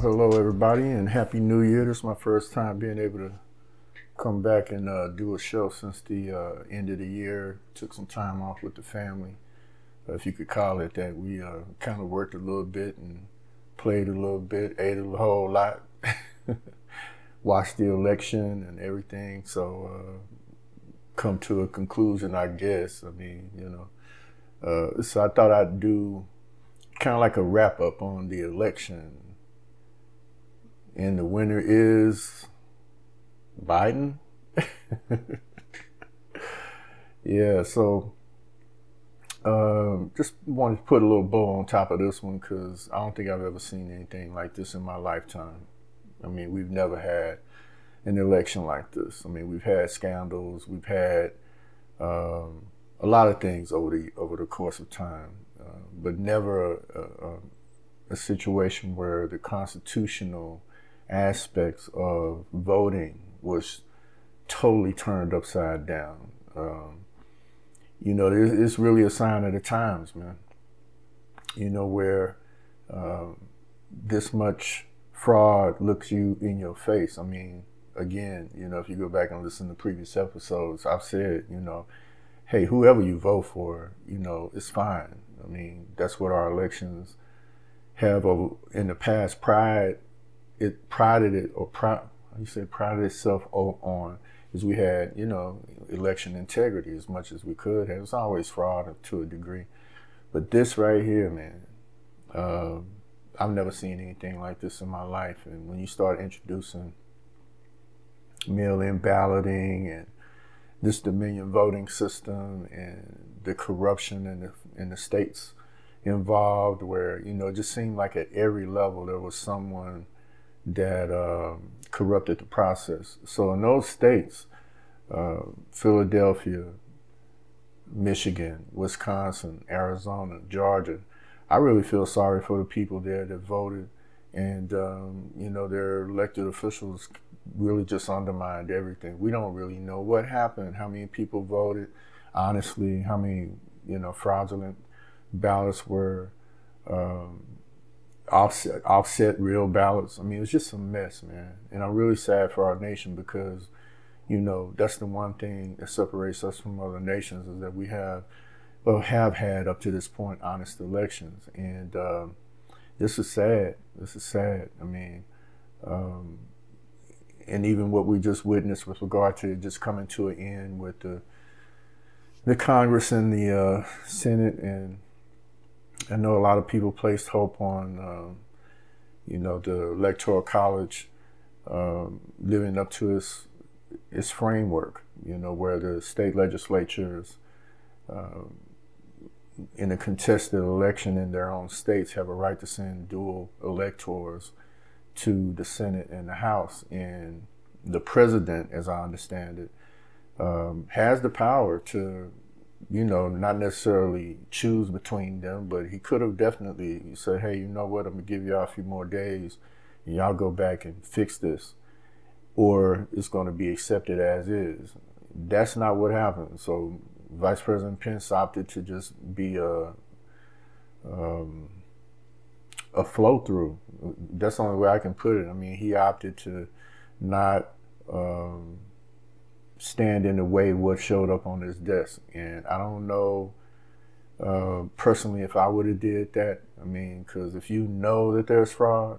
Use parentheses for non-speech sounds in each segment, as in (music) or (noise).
Hello everybody, and happy New Year. This is my first time being able to come back and uh, do a show since the uh, end of the year. Took some time off with the family, uh, if you could call it that. We uh, kind of worked a little bit and played a little bit, ate a whole lot, (laughs) watched the election and everything. So uh, come to a conclusion, I guess. I mean, you know. Uh, so I thought I'd do kind of like a wrap up on the election. And the winner is Biden. (laughs) yeah, so um, just wanted to put a little bow on top of this one because I don't think I've ever seen anything like this in my lifetime. I mean, we've never had an election like this. I mean, we've had scandals, we've had um, a lot of things over the over the course of time, uh, but never a, a, a, situation where the constitutional aspects of voting was totally turned upside down. Um, you know, it's really a sign of the times, man. You know, where um, this much fraud looks you in your face. I mean, again, you know, if you go back and listen to previous episodes, I've said, you know, hey, whoever you vote for, you know, it's fine. I mean, that's what our elections have in the past. Pride, it prided it or pride, you say prided itself on is we had, you know, election integrity as much as we could. It was always fraud to a degree, but this right here, man, uh, I've never seen anything like this in my life. And when you start introducing mail-in balloting and this Dominion voting system and the corruption in the in the states involved, where you know it just seemed like at every level there was someone that um, corrupted the process. So in those states, uh, Philadelphia, Michigan, Wisconsin, Arizona, Georgia, I really feel sorry for the people there that voted, and um, you know their elected officials really just undermined everything. We don't really know what happened, how many people voted, honestly, how many you know fraudulent ballots were um, offset offset real ballots. I mean, it was just a mess, man. And I'm really sad for our nation because you know that's the one thing that separates us from other nations is that we have well have had up to this point honest elections, and um, this is sad. This is sad. I mean. Um, and even what we just witnessed with regard to just coming to an end with the the Congress and the uh, Senate, and I know a lot of people placed hope on, um, you know, the Electoral College um, living up to its its framework. You know, where the state legislatures uh, in a contested election in their own states have a right to send dual electors to the Senate and the House. And the president, as I understand it, um, has the power to, you know, not necessarily choose between them, but he could have definitely said, hey, you know what, I'm going to give y'all a few more days and y'all go back and fix this. Or it's going to be accepted as is. That's not what happened. So Vice President Pence opted to just be a, um, a flow through. That's the only way I can put it. I mean, he opted to not um, stand in the way of what showed up on his desk, and I don't know uh, personally if I would have did that. I mean, because if you know that there's fraud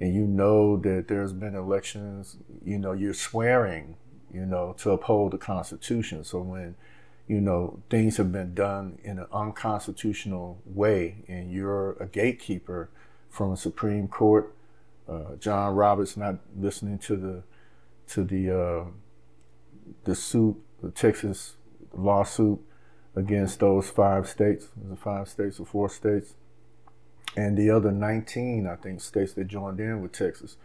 and you know that there's been elections, you know, you're swearing, you know, to uphold the Constitution. So when you know, things have been done in an unconstitutional way, and you're a gatekeeper from a Supreme Court. Uh, John Roberts not listening to the to the uh, the suit, the Texas lawsuit against those five states. The five states or four states, and the other 19, I think, states that joined in with Texas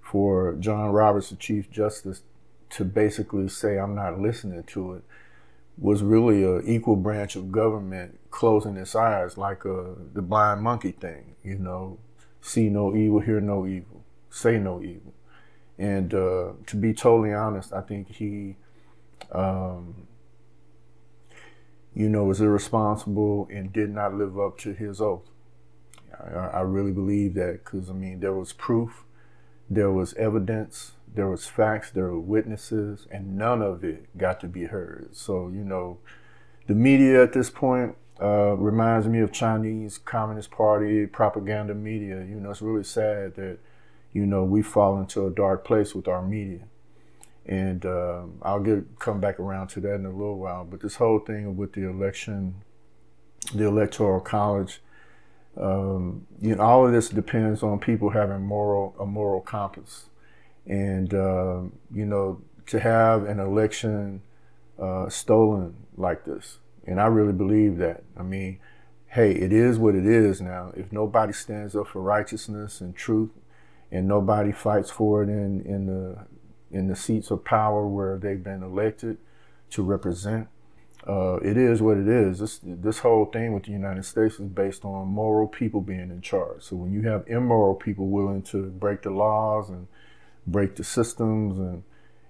for John Roberts, the Chief Justice, to basically say, "I'm not listening to it." was really an equal branch of government closing its eyes like a, the blind monkey thing, you know, see no evil, hear no evil, say no evil. And uh, to be totally honest, I think he, um, you know, was irresponsible and did not live up to his oath. I, I really believe that because I mean there was proof, there was evidence, there was facts, there were witnesses, and none of it got to be heard. So you know, the media at this point uh, reminds me of Chinese Communist Party propaganda media. You know, it's really sad that you know we fall into a dark place with our media, and uh, I'll get come back around to that in a little while. But this whole thing with the election, the electoral college. Um, you know, all of this depends on people having moral a moral compass, and uh, you know, to have an election uh, stolen like this, and I really believe that. I mean, hey, it is what it is now. If nobody stands up for righteousness and truth, and nobody fights for it in, in the in the seats of power where they've been elected to represent, uh, it is what it is. This this whole thing with the United States is based on moral people being in charge. So when you have immoral people willing to break the laws and break the systems and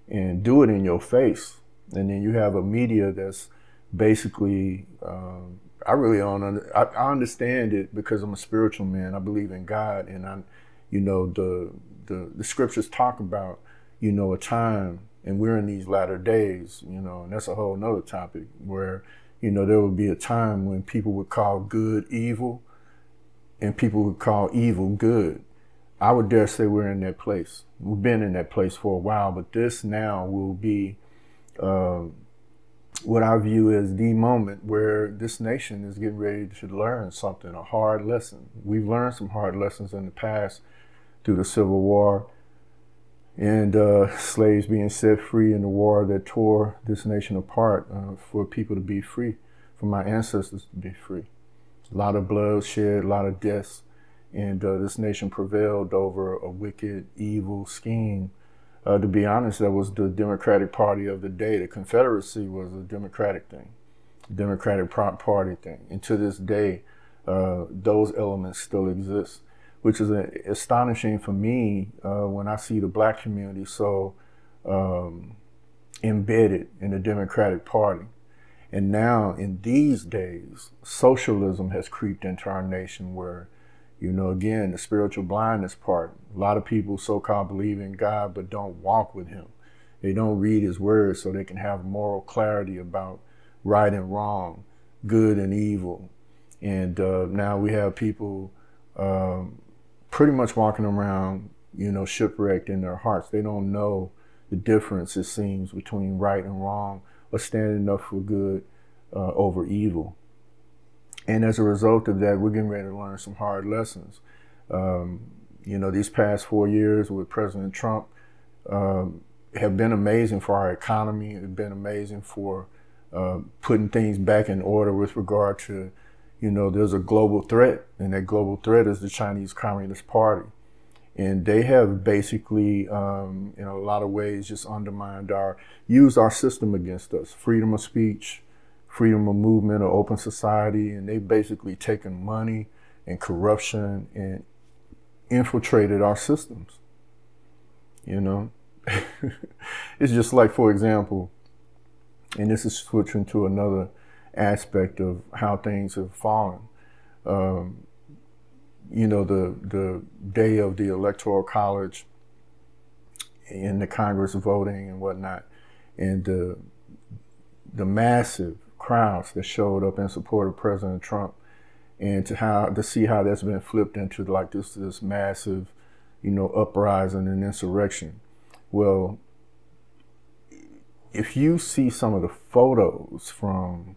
and do it in your face, and then you have a media that's basically um, I really don't I, I, understand it because I'm a spiritual man. I believe in God, and I, you know, the the the scriptures talk about you know a time, and we're in these latter days, you know, and that's a whole nother topic where you know there would be a time when people would call good evil, and people would call evil good. I would dare say we're in that place. We've been in that place for a while, but this now will be. Um, what I view as the moment where this nation is getting ready to learn something, a hard lesson. We've learned some hard lessons in the past through the Civil War and uh, slaves being set free in the war that tore this nation apart uh, for people to be free, for my ancestors to be free. A lot of blood shed, a lot of deaths, and uh, this nation prevailed over a wicked, evil scheme uh, to be honest, that was the Democratic Party of the day. The Confederacy was a Democratic thing, a Democratic Party thing. And to this day, uh, those elements still exist, which is astonishing for me uh, when I see the black community so um, embedded in the Democratic Party. And now, in these days, socialism has creeped into our nation where you know, again, the spiritual blindness part. A lot of people so called believe in God but don't walk with Him. They don't read His Word so they can have moral clarity about right and wrong, good and evil. And uh, now we have people um, pretty much walking around, you know, shipwrecked in their hearts. They don't know the difference, it seems, between right and wrong or standing up for good uh, over evil. And as a result of that, we're getting ready to learn some hard lessons. Um, you know, these past four years with President Trump um, have been amazing for our economy. Have been amazing for uh, putting things back in order with regard to, you know, there's a global threat, and that global threat is the Chinese Communist Party. And they have basically, um, in a lot of ways, just undermined our, used our system against us. Freedom of speech, freedom of movement or open society, and they've basically taken money and corruption and infiltrated our systems. You know, (laughs) it's just like, for example, and this is switching to another aspect of how things have fallen. Um, you know, the the day of the electoral college and the Congress voting and whatnot, and the the massive crowds that showed up in support of President Trump, and to how to see how that's been flipped into like this this massive, you know, uprising and insurrection. Well, if you see some of the photos from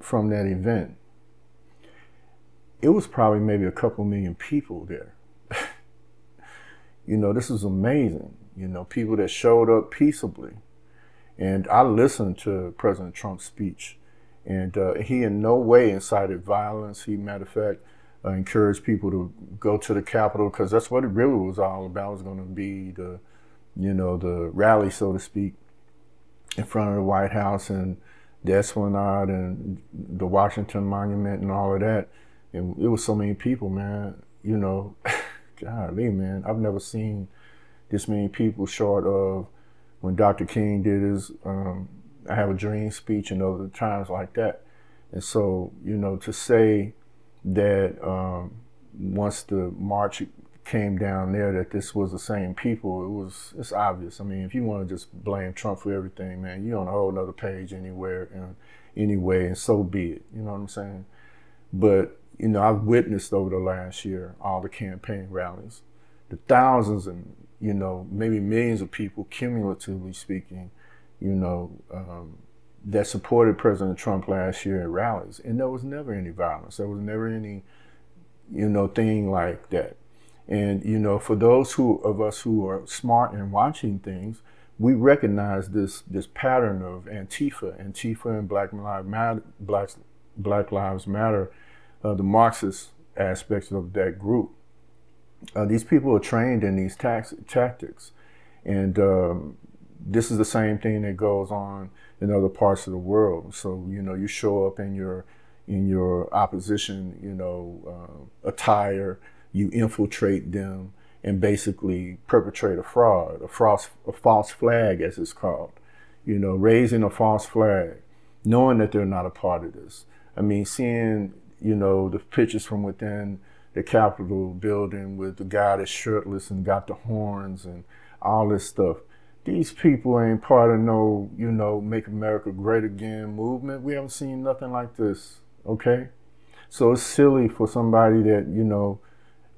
from that event, it was probably maybe a couple million people there. (laughs) you know, this is amazing. You know, people that showed up peaceably and I listened to President Trump's speech, and uh, he in no way incited violence. He, matter of fact, uh, encouraged people to go to the Capitol because that's what it really was all about. It was going to be the, you know, the rally, so to speak, in front of the White House and Esplanade and the Washington Monument and all of that. And it was so many people, man. You know, (laughs) golly, man, I've never seen this many people short of when Dr. King did his um, I Have a Dream speech and other times like that. And so, you know, to say that um, once the march came down there that this was the same people, it was it's obvious. I mean, if you want to just blame Trump for everything, man, you're on a whole other page anywhere and anyway, and so be it. You know what I'm saying? But you know, I've witnessed over the last year all the campaign rallies, the thousands and you know maybe millions of people, cumulatively speaking, you know, um, that supported President Trump last year at rallies, and there was never any violence. There was never any, you know, thing like that. And you know, for those who of us who are smart and watching things, we recognize this this pattern of Antifa, Antifa and Black Lives Matter, Black Black Lives Matter, uh, the Marxist aspects of that group. Uh, these people are trained in these tax, tactics, and um, this is the same thing that goes on in other parts of the world. So you know, you show up in your in your opposition, you know, uh, attire you infiltrate them and basically perpetrate a fraud, a false, a false flag, as it's called. You know, raising a false flag, knowing that they're not a part of this. I mean, seeing, you know, the pictures from within the Capitol building with the guy that's shirtless and got the horns and all this stuff. These people ain't part of no, you know, make America great again movement. We haven't seen nothing like this, okay? So it's silly for somebody that, you know,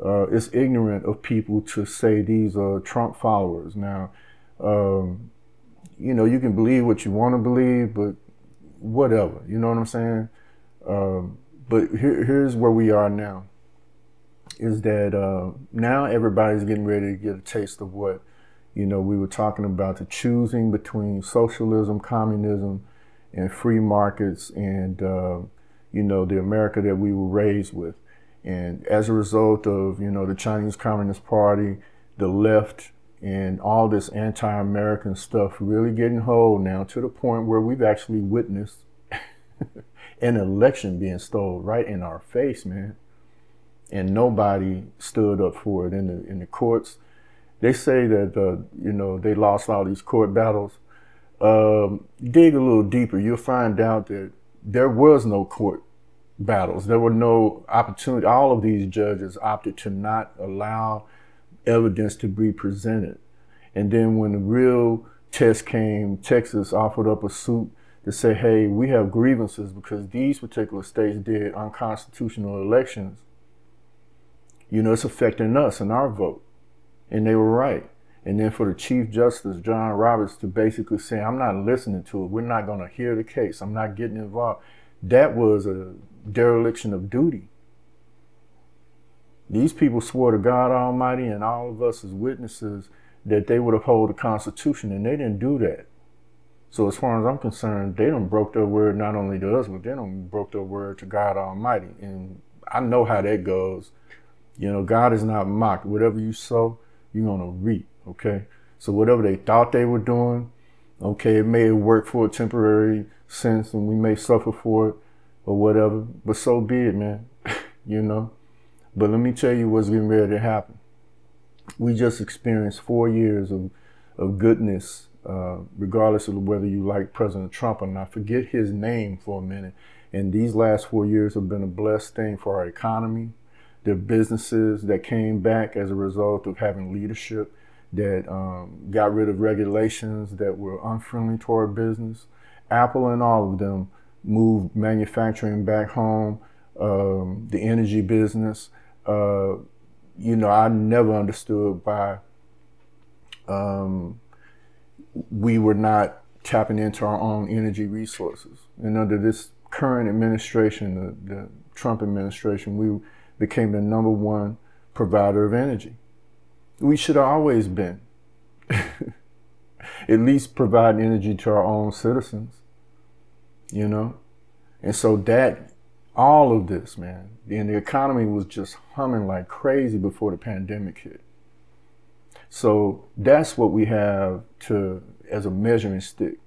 uh, it's ignorant of people to say these are Trump followers. Now, um, you know, you can believe what you want to believe, but whatever. You know what I'm saying? Um, but here, here's where we are now. Is that uh, now everybody's getting ready to get a taste of what, you know, we were talking about the choosing between socialism, communism, and free markets, and uh, you know the America that we were raised with. And as a result of, you know, the Chinese Communist Party, the left, and all this anti-American stuff really getting hold now to the point where we've actually witnessed (laughs) an election being stolen right in our face, man. And nobody stood up for it in the in the courts. They say that uh, you know they lost all these court battles. Um, dig a little deeper, you'll find out that there was no court battles. There were no opportunity. All of these judges opted to not allow evidence to be presented. And then when the real test came, Texas offered up a suit to say, hey, we have grievances because these particular states did unconstitutional elections. You know, it's affecting us and our vote. And they were right. And then for the Chief Justice, John Roberts, to basically say, I'm not listening to it. We're not going to hear the case. I'm not getting involved. That was a dereliction of duty. These people swore to God Almighty and all of us as witnesses that they would uphold the Constitution, and they didn't do that. So as far as I'm concerned, they don't broke their word not only to us, but they don't broke their word to God Almighty. And I know how that goes. You know, God is not mocked. Whatever you sow, you're gonna reap. Okay. So whatever they thought they were doing, okay, it may worked for a temporary sense, and we may suffer for it or whatever. But so be it, man. (laughs) you know. But let me tell you what's getting ready to happen. We just experienced four years of, of goodness, uh, regardless of whether you like President Trump or not. Forget his name for a minute. And these last four years have been a blessed thing for our economy. The businesses that came back as a result of having leadership that um, got rid of regulations that were unfriendly toward business. Apple and all of them moved manufacturing back home, um, the energy business. Uh, you know, I never understood why um, we were not tapping into our own energy resources. And under this current administration, the, the Trump administration, we became the number one provider of energy. We should have always been. (laughs) At least provide energy to our own citizens you know? And so that, all of this, man, and the economy was just humming like crazy before the pandemic hit. So that's what we have to, as a measuring stick.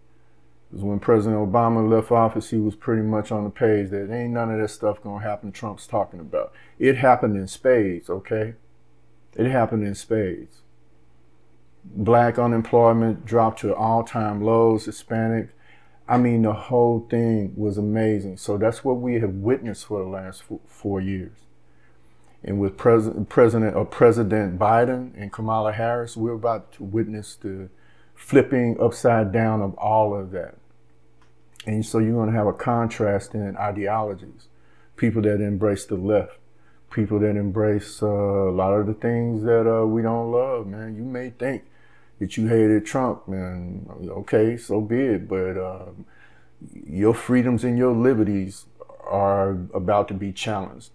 Because when President Obama left office, he was pretty much on the page that ain't none of that stuff gonna happen Trump's talking about. It happened in spades, okay? It happened in spades. Black unemployment dropped to all time lows, Hispanic I mean, the whole thing was amazing. So that's what we have witnessed for the last four years. And with President President or President Biden and Kamala Harris, we're about to witness the flipping upside down of all of that. And so you're going to have a contrast in ideologies. People that embrace the left, people that embrace uh, a lot of the things that uh, we don't love, man. You may think that you hated Trump, man. Okay, so be it. But uh, your freedoms and your liberties are about to be challenged.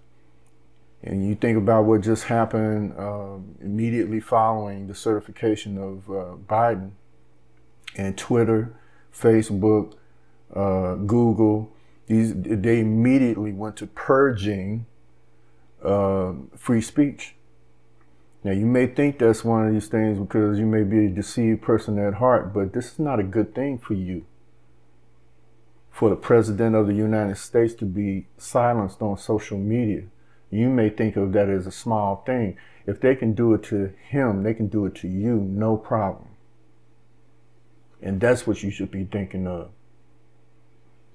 And you think about what just happened uh, immediately following the certification of uh, Biden and Twitter, Facebook, uh, Google. These they immediately went to purging uh, free speech. Now you may think that's one of these things because you may be a deceived person at heart, but this is not a good thing for you. For the president of the United States to be silenced on social media you may think of that as a small thing. If they can do it to him, they can do it to you, no problem. And that's what you should be thinking of.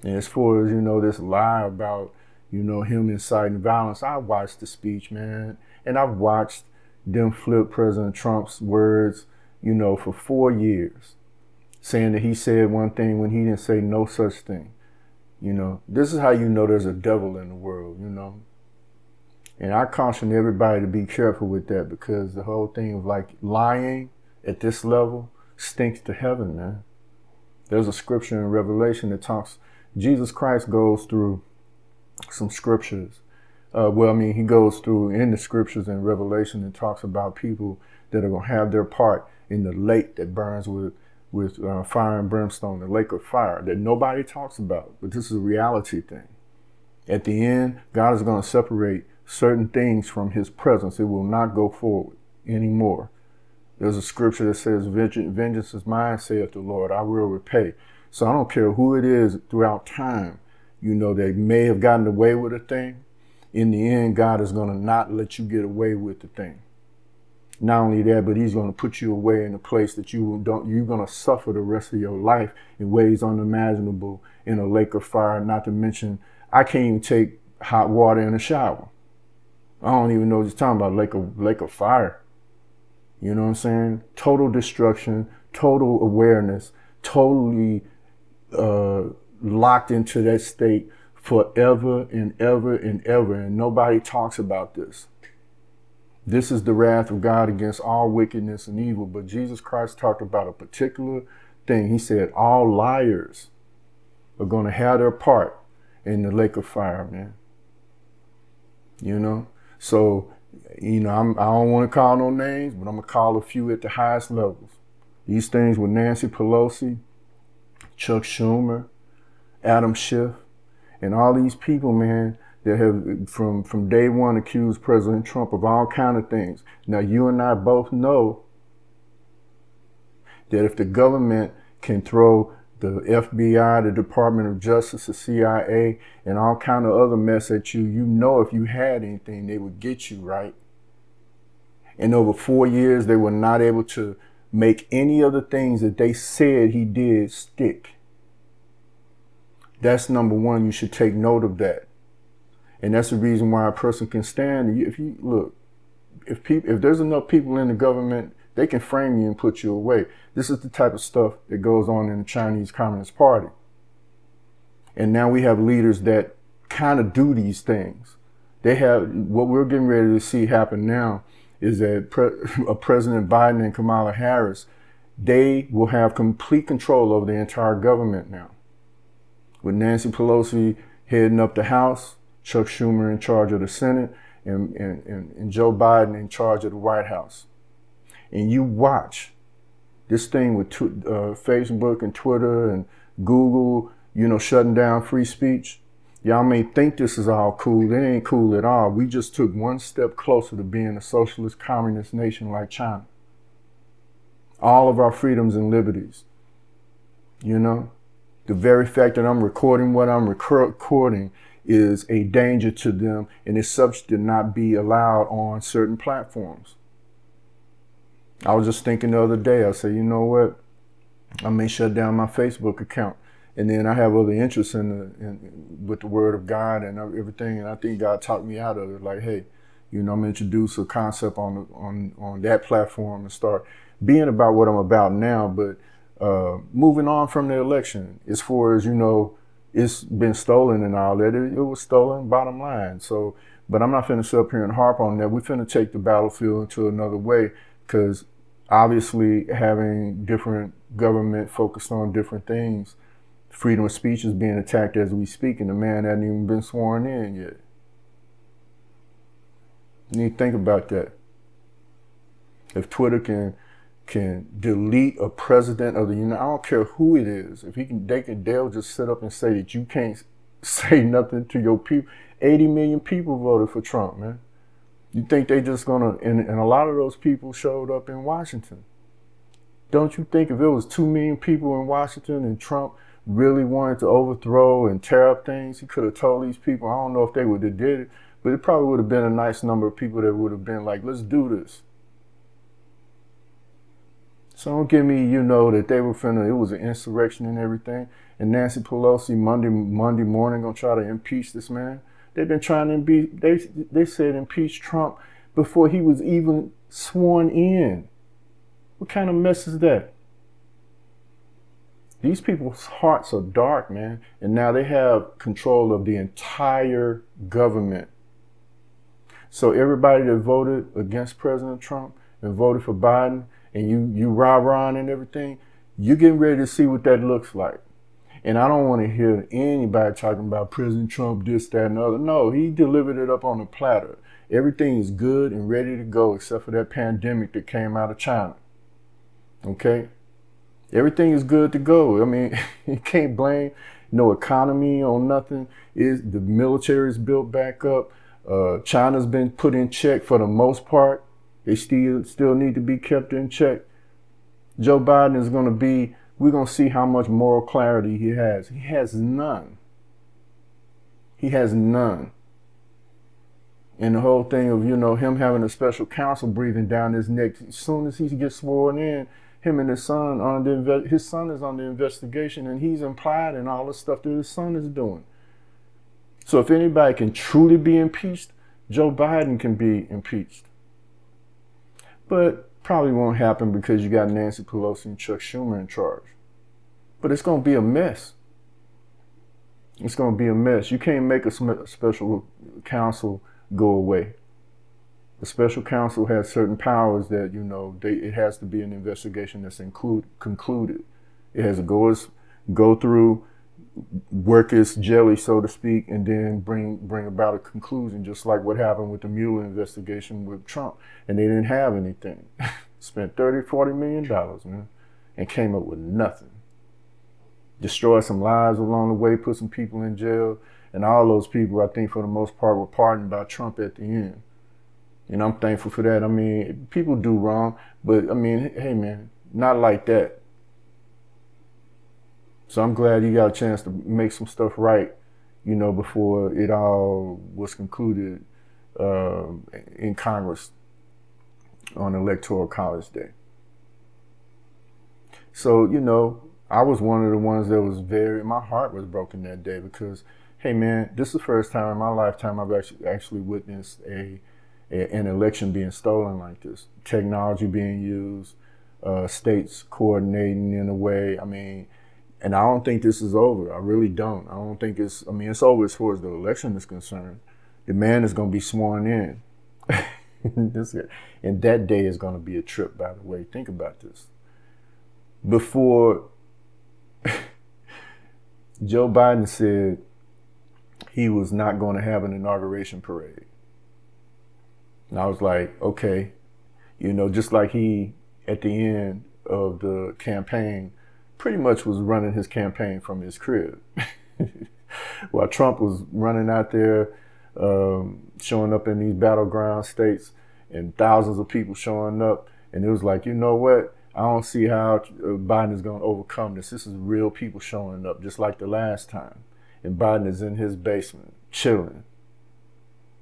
And as far as, you know, this lie about, you know, him inciting violence, I watched the speech, man. And I've watched them flip President Trump's words, you know, for four years, saying that he said one thing when he didn't say no such thing. You know, this is how you know there's a devil in the world, you know. And I caution everybody to be careful with that because the whole thing of like lying at this level stinks to heaven, man. There's a scripture in Revelation that talks, Jesus Christ goes through some scriptures. Uh, well, I mean, he goes through in the scriptures in Revelation and talks about people that are going to have their part in the lake that burns with with uh, fire and brimstone, the lake of fire that nobody talks about, but this is a reality thing. At the end, God is going to separate certain things from his presence. It will not go forward anymore. There's a scripture that says, Vengeance is mine, saith the Lord, I will repay. So I don't care who it is throughout time, you know, they may have gotten away with a thing. In the end, God is going to not let you get away with the thing. Not only that, but He's going to put you away in a place that you don't, you're going to suffer the rest of your life in ways unimaginable in a lake of fire. Not to mention, I can't even take hot water in a shower. I don't even know what you're talking about, lake of lake of fire. You know what I'm saying? Total destruction, total awareness, totally uh, locked into that state forever and ever and ever. And nobody talks about this. This is the wrath of God against all wickedness and evil. But Jesus Christ talked about a particular thing. He said, all liars are going to have their part in the lake of fire, man. You know? So, you know, I'm, I do not want to call no names, but I'm going to call a few at the highest levels. These things with Nancy Pelosi, Chuck Schumer, Adam Schiff, and all these people, man, that have from, from day one accused President Trump of all kind of things. Now, you and I both know that if the government can throw the FBI, the Department of Justice, the CIA, and all kind of other mess at you, you know if you had anything, they would get you, right? And over four years, they were not able to make any of the things that they said he did stick. That's number one. You should take note of that. And that's the reason why a person can stand. If you look, if people, if there's enough people in the government they can frame you and put you away. This is the type of stuff that goes on in the Chinese Communist Party. And now we have leaders that kind of do these things. They have what we're getting ready to see happen now is that Pre- (laughs) President Biden and Kamala Harris, they will have complete control over the entire government now. With Nancy Pelosi heading up the House, Chuck Schumer in charge of the Senate, and, and, and Joe Biden in charge of the White House and you watch this thing with tw- uh, Facebook and Twitter and Google, you know, shutting down free speech. Y'all may think this is all cool. It ain't cool at all. We just took one step closer to being a socialist communist nation like China. All of our freedoms and liberties. You know, the very fact that I'm recording what I'm recording is a danger to them and is subject to not be allowed on certain platforms. I was just thinking the other day, I said, you know what? I may shut down my Facebook account and then I have other interests in, the, in with the Word of God and everything. And I think God talked me out of it. Like, hey, you know, I'm introduce a concept on on on that platform and start being about what I'm about now. But uh, moving on from the election, as far as you know, it's been stolen and all that. It, it was stolen. Bottom line. So, but I'm not finna sit up here and harp on that. We're finna take the battlefield into another way because obviously having different government focused on different things freedom of speech is being attacked as we speak, and the man hasn't even been sworn in yet. You need to think about that. If Twitter can can delete a president of the United, I don't care who it is. If he can, they can. They'll just sit up and say that you can't (laughs) say nothing to your people. 80 million people voted for Trump, man. You think they just gonna? And, and a lot of those people showed up in Washington. Don't you think if it was two million people in Washington and Trump really wanted to overthrow and tear up things, he could have told these people. I don't know if they would have did it, but it probably would have been a nice number of people that would have been like, "Let's do this." So don't give me, you know, that they were finna. It was an insurrection and everything. And Nancy Pelosi Monday Monday morning gonna try to impeach this man. They've been trying to impeach. They they said impeach Trump before he was even sworn in. What kind of mess is that? These people's hearts are dark, man. And now they have control of the entire government. So everybody that voted against President Trump and voted for Biden and you you rah rah and everything, you're getting ready to see what that looks like. And I don't want to hear anybody talking about President Trump, this, that, and other. No, he delivered it up on a platter. Everything is good and ready to go except for that pandemic that came out of China. Okay? Everything is good to go. I mean, (laughs) you can't blame no economy on nothing. Is the military is built back up. Uh, China's been put in check for the most part. They still still need to be kept in check. Joe Biden is going to be. We're going to see how much moral clarity he has. He has none. He has none. And the whole thing of you know him having a special counsel breathing down his neck. As soon as he gets sworn in, him and his son on the his son is on the investigation, and he's implied in all the stuff that his son is doing. So if anybody can truly be impeached, Joe Biden can be impeached. But probably won't happen because you got Nancy Pelosi and Chuck Schumer in charge. But it's going to be a mess. It's going to be a mess. You can't make a special counsel go away. The special counsel has certain powers that you know they, it has to be an investigation that's include, concluded. It has to go go through, work its jelly, so to speak, and then bring bring about a conclusion. Just like what happened with the Mueller investigation with Trump, and they didn't have anything. (laughs) Spent 30, 40 million dollars, man, and came up with nothing. Destroyed some lives along the way, put some people in jail, and all those people, I think, for the most part, were pardoned by Trump at the end. And I'm thankful for that. I mean, people do wrong, but I mean, hey man, not like that. So I'm glad you got a chance to make some stuff right, you know, before it all was concluded uh, in Congress on Electoral College Day. So, you know, I was one of the ones that was very, my heart was broken that day because, hey man, this is the first time in my lifetime I've actually, actually witnessed a an election being stolen like this, technology being used, uh, states coordinating in a way. I mean, and I don't think this is over. I really don't. I don't think it's. I mean, it's over as far as the election is concerned. The man is going to be sworn in. (laughs) this, and that day is going to be a trip. By the way, think about this. Before (laughs) Joe Biden said he was not going to have an inauguration parade. And I was like, okay, you know, just like he at the end of the campaign pretty much was running his campaign from his crib. (laughs) While Trump was running out there, um, showing up in these battleground states and thousands of people showing up. And it was like, you know what? I don't see how uh, Biden is going to overcome this. This is real people showing up, just like the last time. And Biden is in his basement, chilling,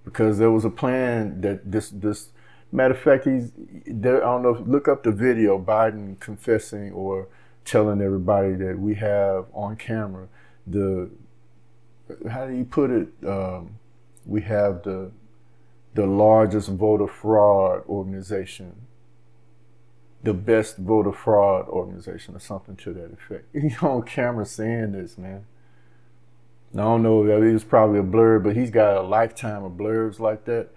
because there was a plan that this this matter of fact he's there. I don't know. Look up the video Biden confessing or telling everybody that we have on camera the how do you put it? Um, we have the the largest voter fraud organization, the best voter fraud organization, or something to that effect. (laughs) He's on camera saying this, man. I don't know, it was probably a blur, but he's got a lifetime of blurbs like that.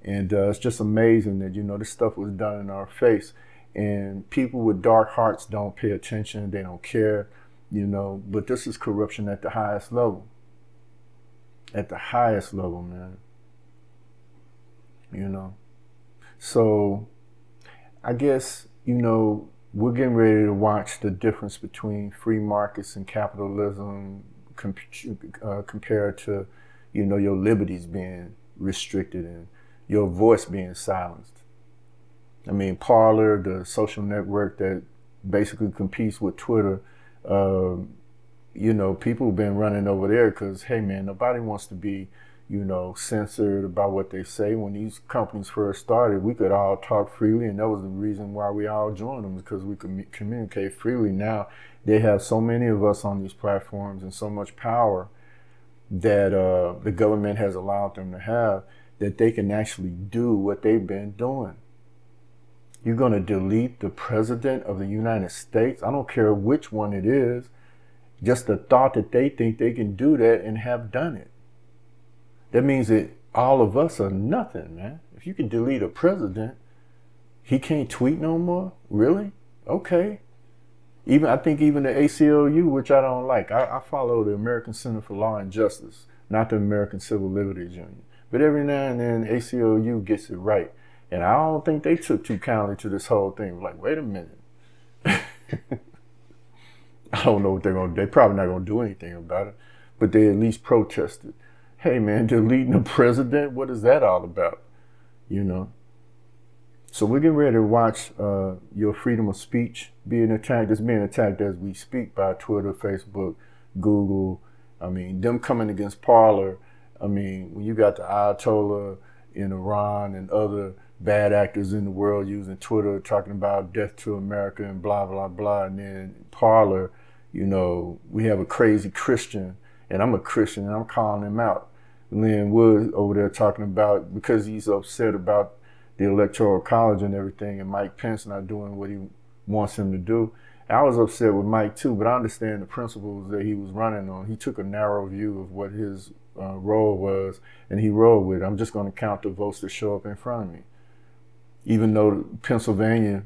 And uh, it's just amazing that, you know, this stuff was done in our face. And people with dark hearts don't pay attention, they don't care, you know, but this is corruption at the highest level. At the highest level, man you know. So I guess, you know, we're getting ready to watch the difference between free markets and capitalism uh, compared to, you know, your liberties being restricted and your voice being silenced. I mean, Parler, the social network that basically competes with Twitter, uh, you know, people have been running over there because, hey, man, nobody wants to be you know, censored about what they say. When these companies first started, we could all talk freely, and that was the reason why we all joined them because we could communicate freely. Now they have so many of us on these platforms and so much power that uh, the government has allowed them to have that they can actually do what they've been doing. You're going to delete the president of the United States. I don't care which one it is. Just the thought that they think they can do that and have done it that means that all of us are nothing, man. If you can delete a president, he can't tweet no more? Really? Okay. Even I think even the ACLU, which I don't like, I, I follow the American Center for Law and Justice, not the American Civil Liberties Union. But every now and then ACLU gets it right. And I don't think they took too kindly to this whole thing. Like, wait a minute. (laughs) I don't know what they're gonna do. They're probably not gonna do anything about it. But they at least protested hey man, deleting the president, what is that all about? You know? So we're getting ready to watch uh, your freedom of speech being attacked. It's being attacked as we speak by Twitter, Facebook, Google. I mean, them coming against Parler. I mean, when you got the Ayatollah in Iran and other bad actors in the world using Twitter talking about death to America and blah, blah, blah. And then Parler, you know, we have a crazy Christian, and I'm a Christian, and I'm calling him out. Lin Wood over there talking about because he's upset about the electoral college and everything, and Mike Pence not doing what he wants him to do. I was upset with Mike too, but I understand the principles that he was running on. He took a narrow view of what his uh, role was, and he rolled with it. I'm just going to count the votes that show up in front of me. Even though Pennsylvania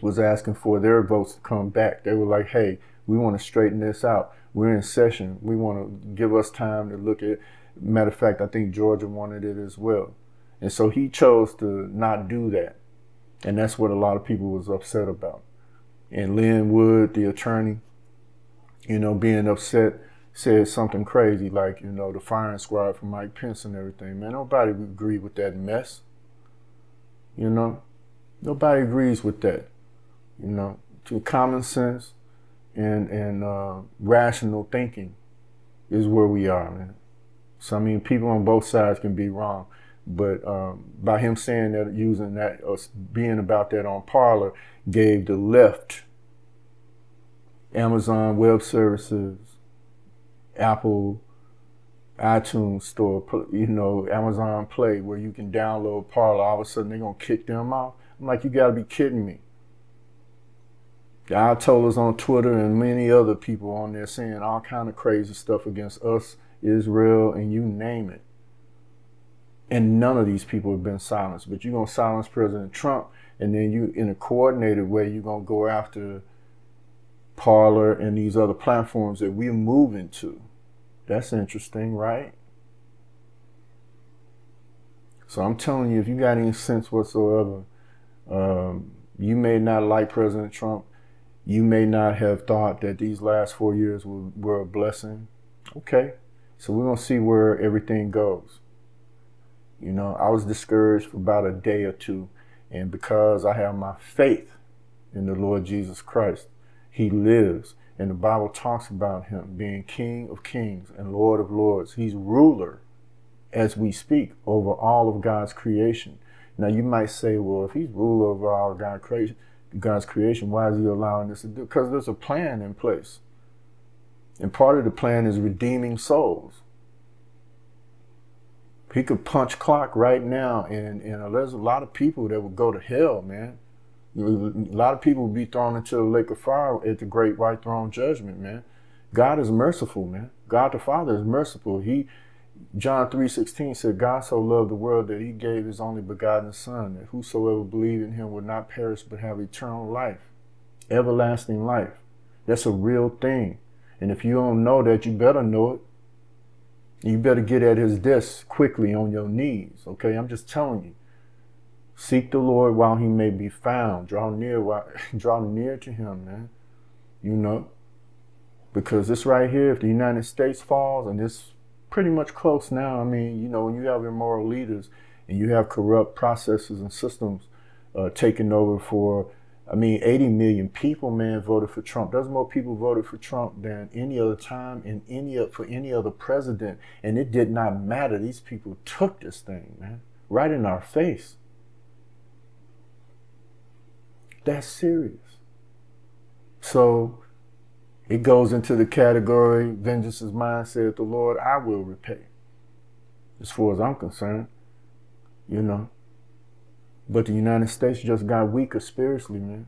was asking for their votes to come back, they were like, hey, we want to straighten this out. We're in session. We want to give us time to look at Matter of fact, I think Georgia wanted it as well. And so he chose to not do that. And that's what a lot of people was upset about. And Lin Wood, the attorney, you know, being upset, said something crazy like, you know, the firing squad for Mike Pence and everything. Man, nobody would agree with that mess. You know, nobody agrees with that. You know, to common sense and and uh, rational thinking is where we are, man. So I mean, people on both sides can be wrong, but um, by him saying that, using that, or being about that on Parler, gave the left, Amazon Web Services, Apple, iTunes Store, you know, Amazon Play, where you can download Parler. All of a sudden, they're gonna kick them out. I'm like, you gotta be kidding me. The Ayatollahs on Twitter and many other people on there saying all kind of crazy stuff against us Israel, and you name it. And none of these people have been silenced. But you're going to silence President Trump, and then you, in a coordinated way, you're going to go after Parler and these other platforms that we're moving to. That's interesting, right? So I'm telling you, if you got any sense whatsoever, um, you may not like President Trump. You may not have thought that these last four years were, were a blessing. Okay, so we're going to see where everything goes. You know, I was discouraged for about a day or two. And because I have my faith in the Lord Jesus Christ, He lives. And the Bible talks about Him being King of kings and Lord of lords. He's ruler as we speak over all of God's creation. Now, you might say, well, if He's ruler over all God's creation, God's creation. Why is He allowing this to do? Because there's a plan in place, and part of the plan is redeeming souls. He could punch clock right now, and, and there's a lot of people that would go to hell, man. A lot of people will be thrown into the lake of fire at the great white throne judgment, man. God is merciful, man. God the Father is merciful. He John 3.16 said, God so loved the world that he gave his only begotten Son, that whosoever believed in him would not perish but have eternal life, everlasting life. That's a real thing. And if you don't know that, you better know it. You better get at his desk quickly on your knees. Okay, I'm just telling you. Seek the Lord while he may be found. Draw near while, (laughs) draw near to him, man. You know. Because this right here, if the United States falls, and it's pretty much close now. I mean, you know, when you have immoral leaders and you have corrupt processes and systems uh, taking over for I mean, 80 million people, man, voted for Trump. There's more people voted for Trump than any other time in any for any other president, and it did not matter. These people took this thing, man, right in our face. That's serious. So it goes into the category, vengeance is mine, saith the Lord, I will repay. As far as I'm concerned, you know. But the United States just got weaker spiritually, man.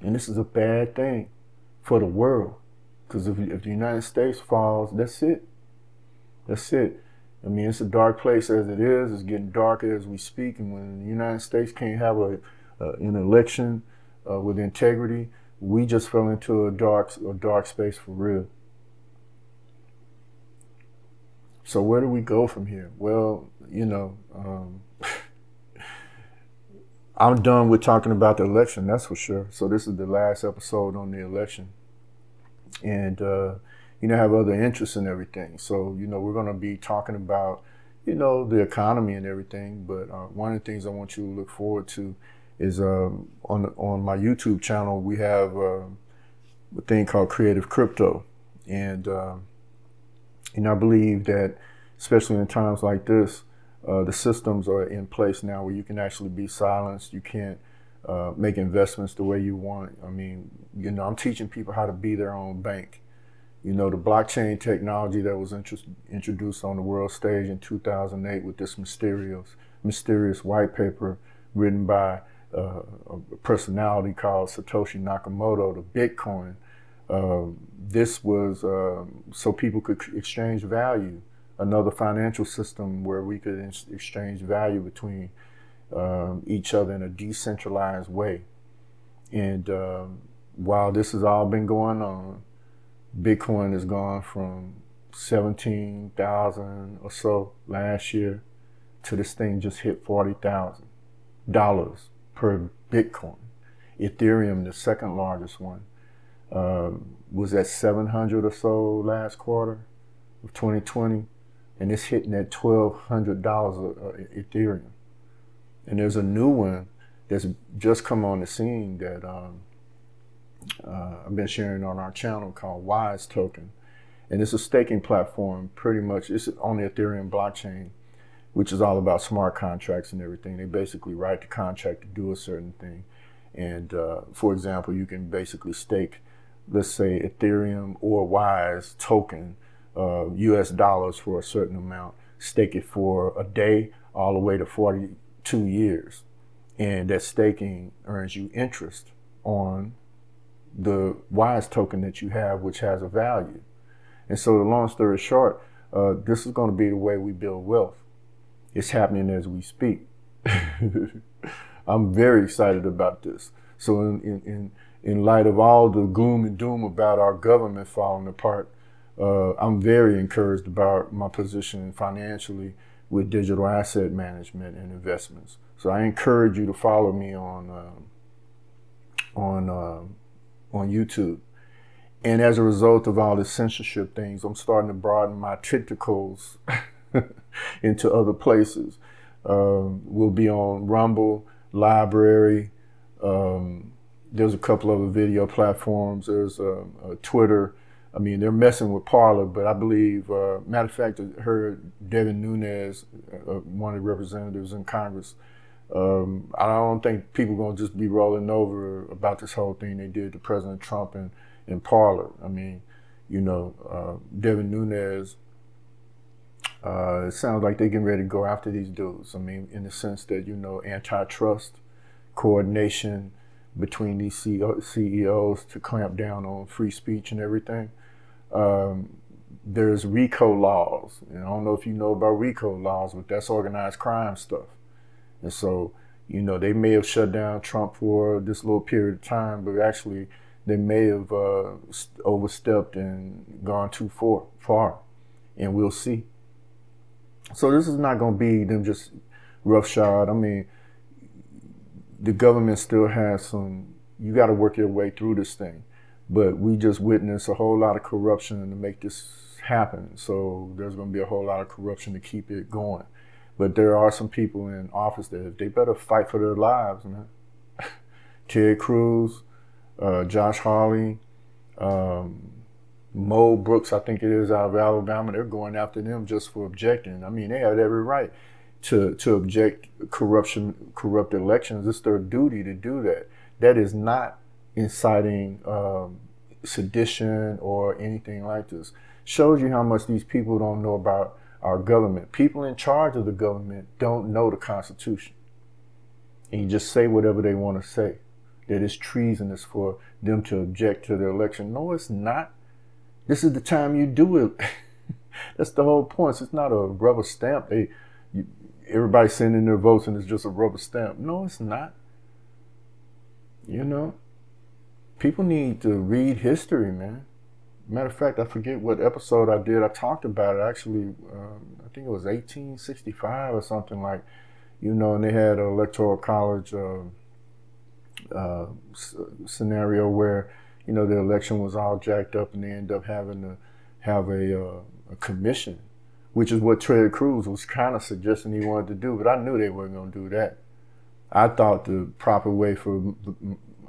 And this is a bad thing for the world. Because if, if the United States falls, that's it. That's it. I mean, it's a dark place as it is. It's getting darker as we speak. And when the United States can't have a, uh, an election uh, with integrity, we just fell into a dark, a dark space for real. So where do we go from here? Well, you know, um, (laughs) I'm done with talking about the election, that's for sure. So this is the last episode on the election. And, uh, you know, have other interests and everything. So, you know, we're going to be talking about, you know, the economy and everything. But uh, one of the things I want you to look forward to is um, on, on my YouTube channel, we have uh, a thing called Creative Crypto. And, um, and I believe that, especially in times like this, uh, the systems are in place now where you can actually be silenced. You can't uh, make investments the way you want. I mean, you know, I'm teaching people how to be their own bank. You know, the blockchain technology that was introduced on the world stage in 2008 with this mysterious, mysterious white paper written by uh, a personality called Satoshi Nakamoto, to Bitcoin. Uh, this was um, so people could exchange value another financial system where we could exchange value between um, each other in a decentralized way. And um, while this has all been going on, Bitcoin has gone from 17,000 or so last year to this thing just hit $40,000 per Bitcoin. Ethereum, the second largest one, uh, was at 700 or so last quarter of 2020 and it's hitting at twelve hundred dollars of Ethereum. And there's a new one that's just come on the scene that um, uh, I've been sharing on our channel called Wise Token, and it's a staking platform. Pretty much, it's on the Ethereum blockchain, which is all about smart contracts and everything. They basically write the contract to do a certain thing, and uh, for example, you can basically stake, let's say Ethereum or Wise token uh, U.S. dollars for a certain amount, stake it for a day all the way to 42 years. And that staking earns you interest on the WISE token that you have, which has a value. And so, the long story short, uh, this is going to be the way we build wealth. It's happening as we speak. (laughs) I'm very excited about this. So, in, in, in light of all the gloom and doom about our government falling apart, uh, I'm very encouraged about my position financially with digital asset management and investments. So I encourage you to follow me on uh, on uh, on YouTube. And as a result of all the censorship things, I'm starting to broaden my tentacles (laughs) (laughs) into other places. Um, we'll be on Rumble, LBRY. Um, there's a couple other video platforms. There's uh, Twitter I mean, they're messing with Parler, but I believe, uh, matter of fact, I heard Devin Nunes, uh, uh, one of the representatives in Congress, Um, I don't think people are gonna just be rolling over about this whole thing they did to President Trump and in Parler. I mean, you know, uh, Devin Nunes. Uh, it sounds like they're getting ready to go after these dudes. I mean, in the sense that you know, antitrust coordination between these CEOs to clamp down on free speech and everything. Um, there's RICO laws. And I don't know if you know about RICO laws, but that's organized crime stuff. And so, you know, they may have shut down Trump for this little period of time, but actually they may have uh, overstepped and gone too far, far. And we'll see. So this is not going to be them just roughshod. I mean, the government still has some, you got to work your way through this thing. But we just witnessed a whole lot of corruption to make this happen. So there's going to be a whole lot of corruption to keep it going. But there are some people in office that they better fight for their lives, man. (laughs) Ted Cruz, uh, Josh Hawley, um, Mo Brooks, I think it is out of Alabama. They're going after them just for objecting. I mean, they have every right to to object corruption, corrupt elections. It's their duty to do that. That is not inciting um, sedition or anything like this. Shows you how much these people don't know about our government. People in charge of the government don't know the Constitution. And you just say whatever they want to say. That it's treasonous for them to object to the election. No, it's not. This is the time you do it. (laughs) That's the whole point. It's not a rubber stamp. They everybody sending their votes and it's just a rubber stamp. No, it's not. You know, people need to read history, man. Matter of fact, I forget what episode I did. I talked about it actually. Um, I think it was 1865 or something like, you know, and they had an electoral college uh, uh, scenario where, you know, the election was all jacked up and they ended up having to have a, uh, a commission which is what Ted Cruz was kind of suggesting he wanted to do, but I knew they weren't going to do that. I thought the proper way for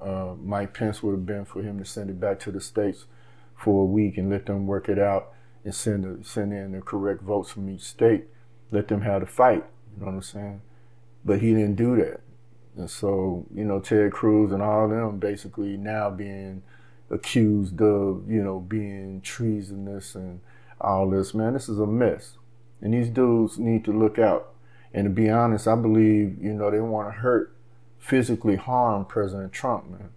uh, Mike Pence would have been for him to send it back to the states for a week and let them work it out and send a, send in the correct votes from each state. Let them have the fight. You know what I'm saying? But he didn't do that. And so, you know, Ted Cruz and all of them basically now being accused of, you know, being treasonous and all this, man. This is a mess. And these dudes need to look out. And to be honest, I believe, you know, they want to hurt, physically harm President Trump, man.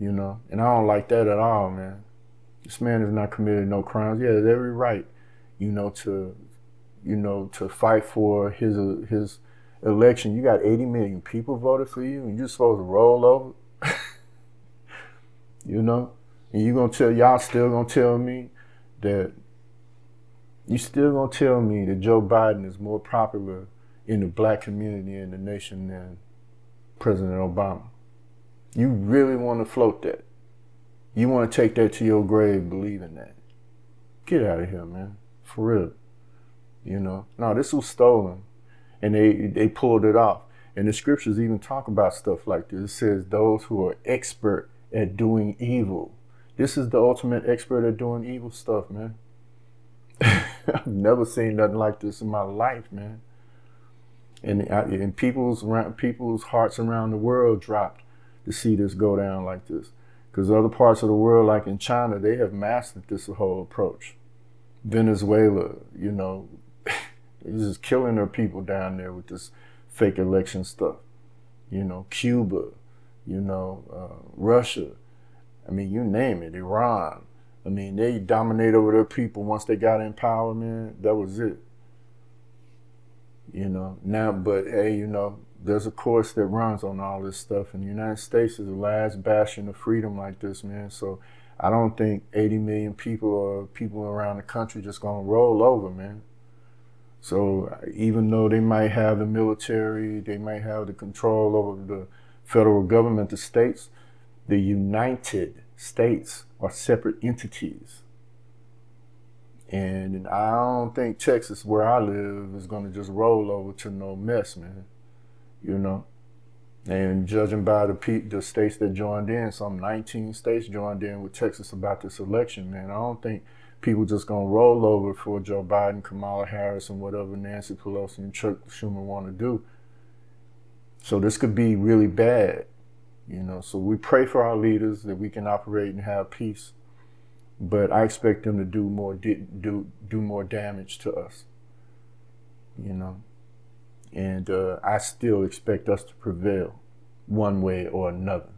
You know, and I don't like that at all, man. This man has not committed no crimes. Yeah, every right, you know, to, you know, to fight for his uh, his election. You got 80 million people voted for you, and you're supposed to roll over. (laughs) you know, and you gonna tell y'all still gonna tell me that you still gonna tell me that Joe Biden is more popular in the black community in the nation than President Obama. You really want to float that. You want to take that to your grave believing that. Get out of here, man. For real. You know. No, this was stolen. And they they pulled it off. And the scriptures even talk about stuff like this. It says those who are expert at doing evil this is the ultimate expert at doing evil stuff, man. (laughs) I've never seen nothing like this in my life, man. And and people's around, people's hearts around the world dropped to see this go down like this. Because other parts of the world, like in China, they have mastered this whole approach. Venezuela, you know, (laughs) they're just killing their people down there with this fake election stuff. You know, Cuba, you know, uh, Russia I mean, you name it, Iran. I mean, they dominate over their people once they got in power, man. That was it. You know, now, but hey, you know, there's a course that runs on all this stuff, and the United States is the last bastion of freedom like this, man. So I don't think 80 million people or people around the country just gonna roll over, man. So even though they might have the military, they might have the control over the federal government, the states, the United States are separate entities. And I don't think Texas, where I live, is going to just roll over to no mess, man. You know? And judging by the pe- the states that joined in, some 19 states joined in with Texas about this election, man. I don't think people just gonna roll over for Joe Biden, Kamala Harris, and whatever Nancy Pelosi and Chuck Schumer want to do. So this could be really bad, you know. So we pray for our leaders that we can operate and have peace. But I expect them to do more do do more damage to us, you know. And uh, I still expect us to prevail, one way or another.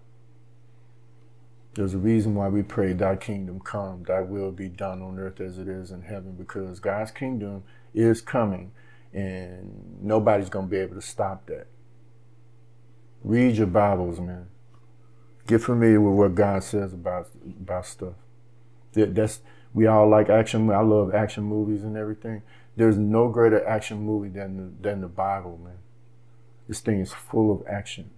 There's a reason why we pray, Thy kingdom come, Thy will be done on earth as it is in heaven, because God's kingdom is coming, and nobody's going to be able to stop that. Read your Bibles, man. Get familiar with what God says about about stuff. That, that's we all like action. I love action movies and everything. There's no greater action movie than the, than the Bible, man. This thing is full of action.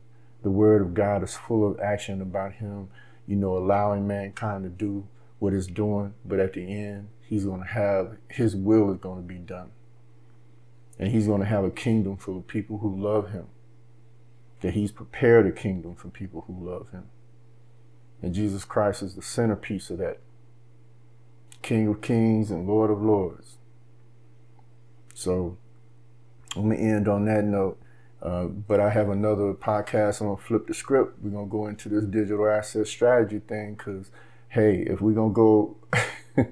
The Word of God is full of action about Him you know, allowing mankind to do what it's doing, but at the end, he's going to have his will is going to be done. And he's going to have a kingdom full of people who love him. That he's prepared a kingdom for people who love him. And Jesus Christ is the centerpiece of that. King of kings and Lord of lords. So let me end on that note. Uh, but I have another podcast. I'm gonna flip the script. We're gonna go into this digital asset strategy thing because, hey, if we're gonna go, (laughs) if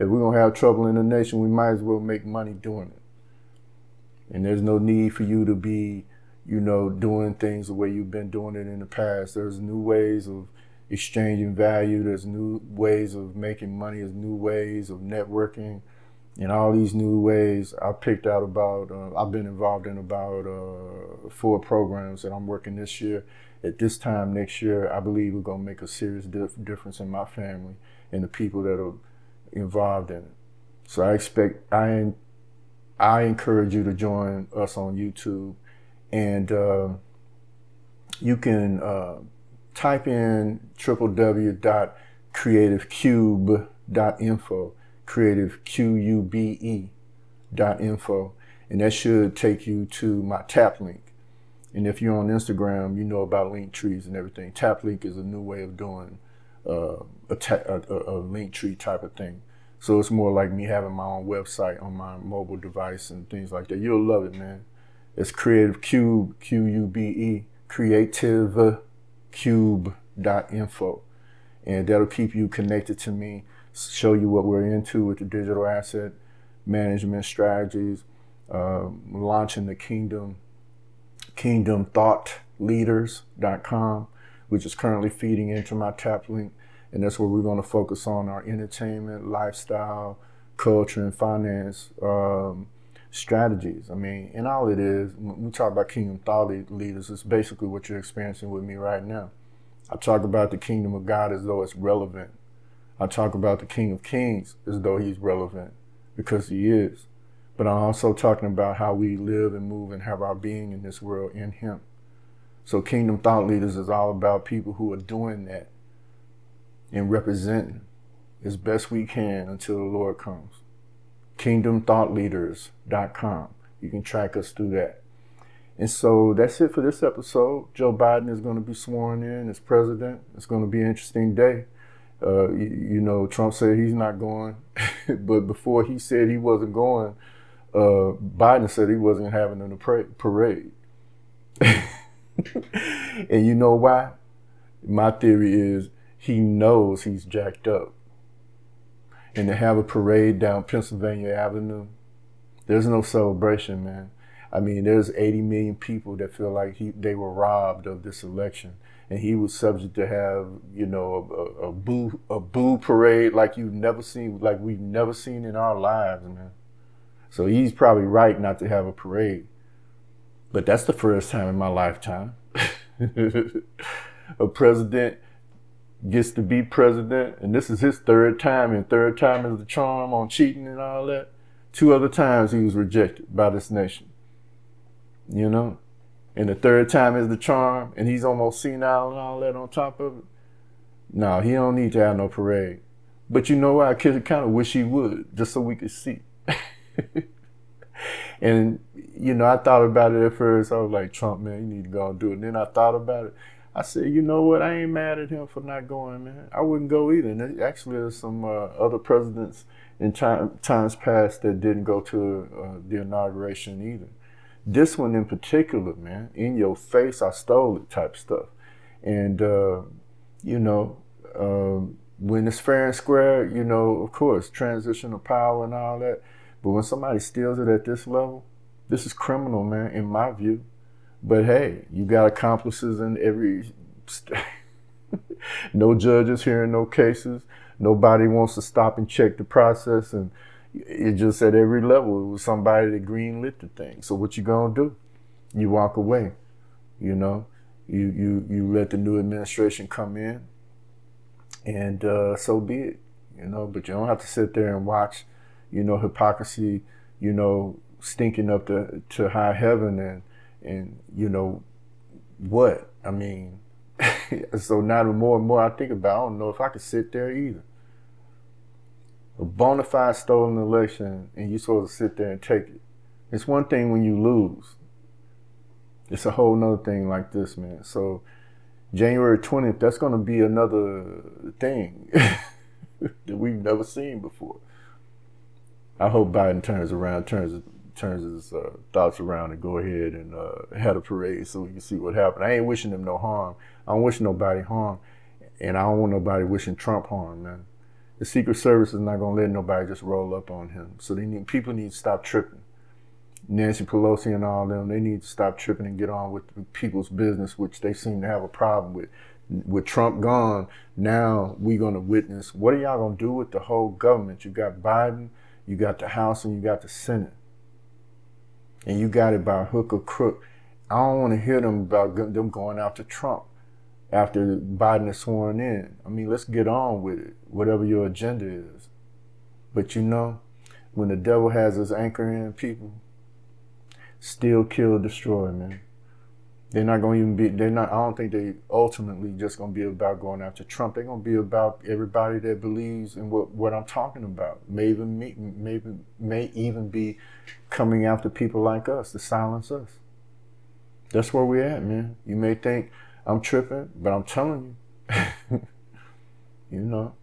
we're gonna have trouble in the nation, we might as well make money doing it. And there's no need for you to be, you know, doing things the way you've been doing it in the past. There's new ways of exchanging value. There's new ways of making money. There's new ways of networking and all these new ways. I picked out about, uh, I've been involved in about uh, four programs that I'm working this year. At this time next year, I believe we're to make a serious dif- difference in my family and the people that are involved in it. So I expect, I, I encourage you to join us on YouTube and uh, you can uh, type in www.creativecube.info creative Q-U-B-E dot info. And that should take you to my tap link. And if you're on Instagram, you know about link trees and everything. Tap link is a new way of doing uh, a, ta- a, a, link tree type of thing. So it's more like me having my own website on my mobile device and things like that. You'll love it, man. It's Creative Cube, Q U B E, Creative Cube dot info. And that'll keep you connected to me show you what we're into with the digital asset management strategies, uh, launching the Kingdom Kingdom Thought Leaders.com, which is currently feeding into my tap link. And that's where we're going to focus on our entertainment, lifestyle, culture, and finance um, strategies. I mean, and all it is, when we talk about Kingdom Thought Leaders, it's basically what you're experiencing with me right now. I talk about the kingdom of God as though it's relevant I talk about the King of Kings as though he's relevant because he is. But I'm also talking about how we live and move and have our being in this world in him. So Kingdom Thought Leaders is all about people who are doing that and representing as best we can until the Lord comes. KingdomThoughtLeaders.com. You can track us through that. And so that's it for this episode. Joe Biden is going to be sworn in as president. It's going to be an interesting day. Uh, you, you, know, Trump said he's not going, (laughs) but before he said he wasn't going, uh, Biden said he wasn't having a parade. (laughs) and you know why? My theory is he knows he's jacked up. And to have a parade down Pennsylvania Avenue, there's no celebration, man. I mean, there's 80 million people that feel like he, they were robbed of this election. And he was subject to have you know a, a, boo a boo parade like you've never seen like we've never seen in our lives man. So he's probably right not to have a parade. But that's the first time in my lifetime. (laughs) A president gets to be president and this is his third time and third time is the charm on cheating and all that two other times he was rejected by this nation you know and the third time is the charm, and he's almost senile and all that on top of it. No, he don't need to have no parade. But you know what? I kind of wish he would, just so we could see. (laughs) and you know, I thought about it at first. I was like, Trump, man, you need to go and do it. And then I thought about it. I said, you know what? I ain't mad at him for not going, man. I wouldn't go either. And actually, there's some uh, other presidents in time, times past that didn't go to uh, the inauguration either. this one in particular, man, in your face, I stole it type stuff. And, uh, you know, um, when it's fair and square, you know, of course, transition of power and all that. But when somebody steals it at this level, this is criminal, man, in my view. But hey, you got accomplices in every state. (laughs) no judges hearing no cases. Nobody wants to stop and check the process. And it just at every level, it was somebody that greenlit the thing. So what you gonna do? You walk away, you know? You, you, you let the new administration come in and uh, so be it, you know. But you don't have to sit there and watch, you know, hypocrisy, you know, stinking up to to high heaven and and you know what I mean. (laughs) so now the more and more I think about, I don't know if I could sit there either. A bona fide stolen election, and you're supposed to sit there and take it. It's one thing when you lose. It's a whole nother thing like this, man. So January 20th, that's going to be another thing (laughs) that we've never seen before. I hope Biden turns around, turns turns his uh, thoughts around, and go ahead and uh, have a parade so we can see what happened. I ain't wishing them no harm. I don't wish nobody harm, and I don't want nobody wishing Trump harm, man. The Secret Service is not gonna let nobody just roll up on him. So they need people need to stop tripping. Nancy Pelosi and all them, they need to stop tripping and get on with people's business, which they seem to have a problem with. With Trump gone, now we're to witness what are y'all to do with the whole government? You got Biden, you got the House, and you got the Senate. And you got it by hook or crook. I don't want to hear them about them going after Trump after Biden is sworn in. I mean, let's get on with it, whatever your agenda is. But you know, when the devil has his anchor in people, steal, kill, destroy, man. They're not going to even be, they're not, I don't think they ultimately just going to be about going after Trump. They're going to be about everybody that believes in what, what I'm talking about. May even, me, maybe, may even be coming after people like us to silence us. That's where we're at, man. You may think I'm tripping, but I'm telling you, (laughs) you know,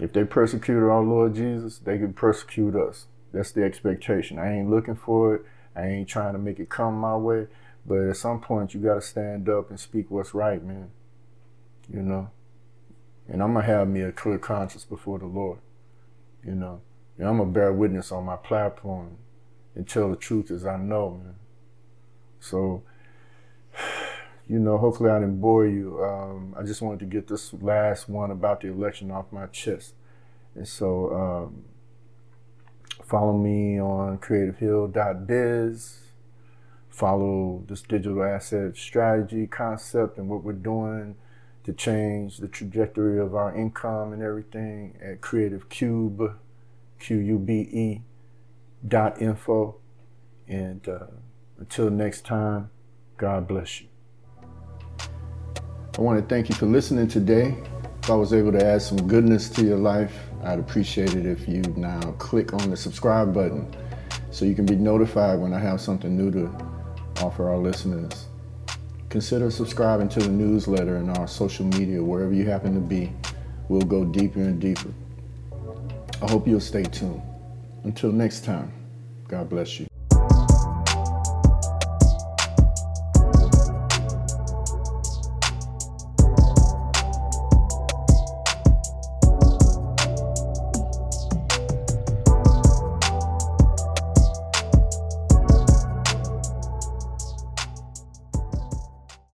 if they persecuted our Lord Jesus, they can persecute us. That's the expectation. I ain't looking for it. I ain't trying to make it come my way. But at some point, you got to stand up and speak what's right, man. You know? And I'm going to have me a clear conscience before the Lord. You know? And I'm going to bear witness on my platform and tell the truth as I know, man. So, (sighs) you know, hopefully I didn't bore you. Um, I just wanted to get this last one about the election off my chest. And so, um, Follow me on creativehill.biz. Follow this digital asset strategy concept and what we're doing to change the trajectory of our income and everything at Creative Cube, Q-U-B-E dot info. And uh, until next time, God bless you. I want to thank you for listening today. If I was able to add some goodness to your life, I'd appreciate it if you now click on the subscribe button so you can be notified when I have something new to offer our listeners. Consider subscribing to the newsletter and our social media, wherever you happen to be. We'll go deeper and deeper. I hope you'll stay tuned. Until next time, God bless you.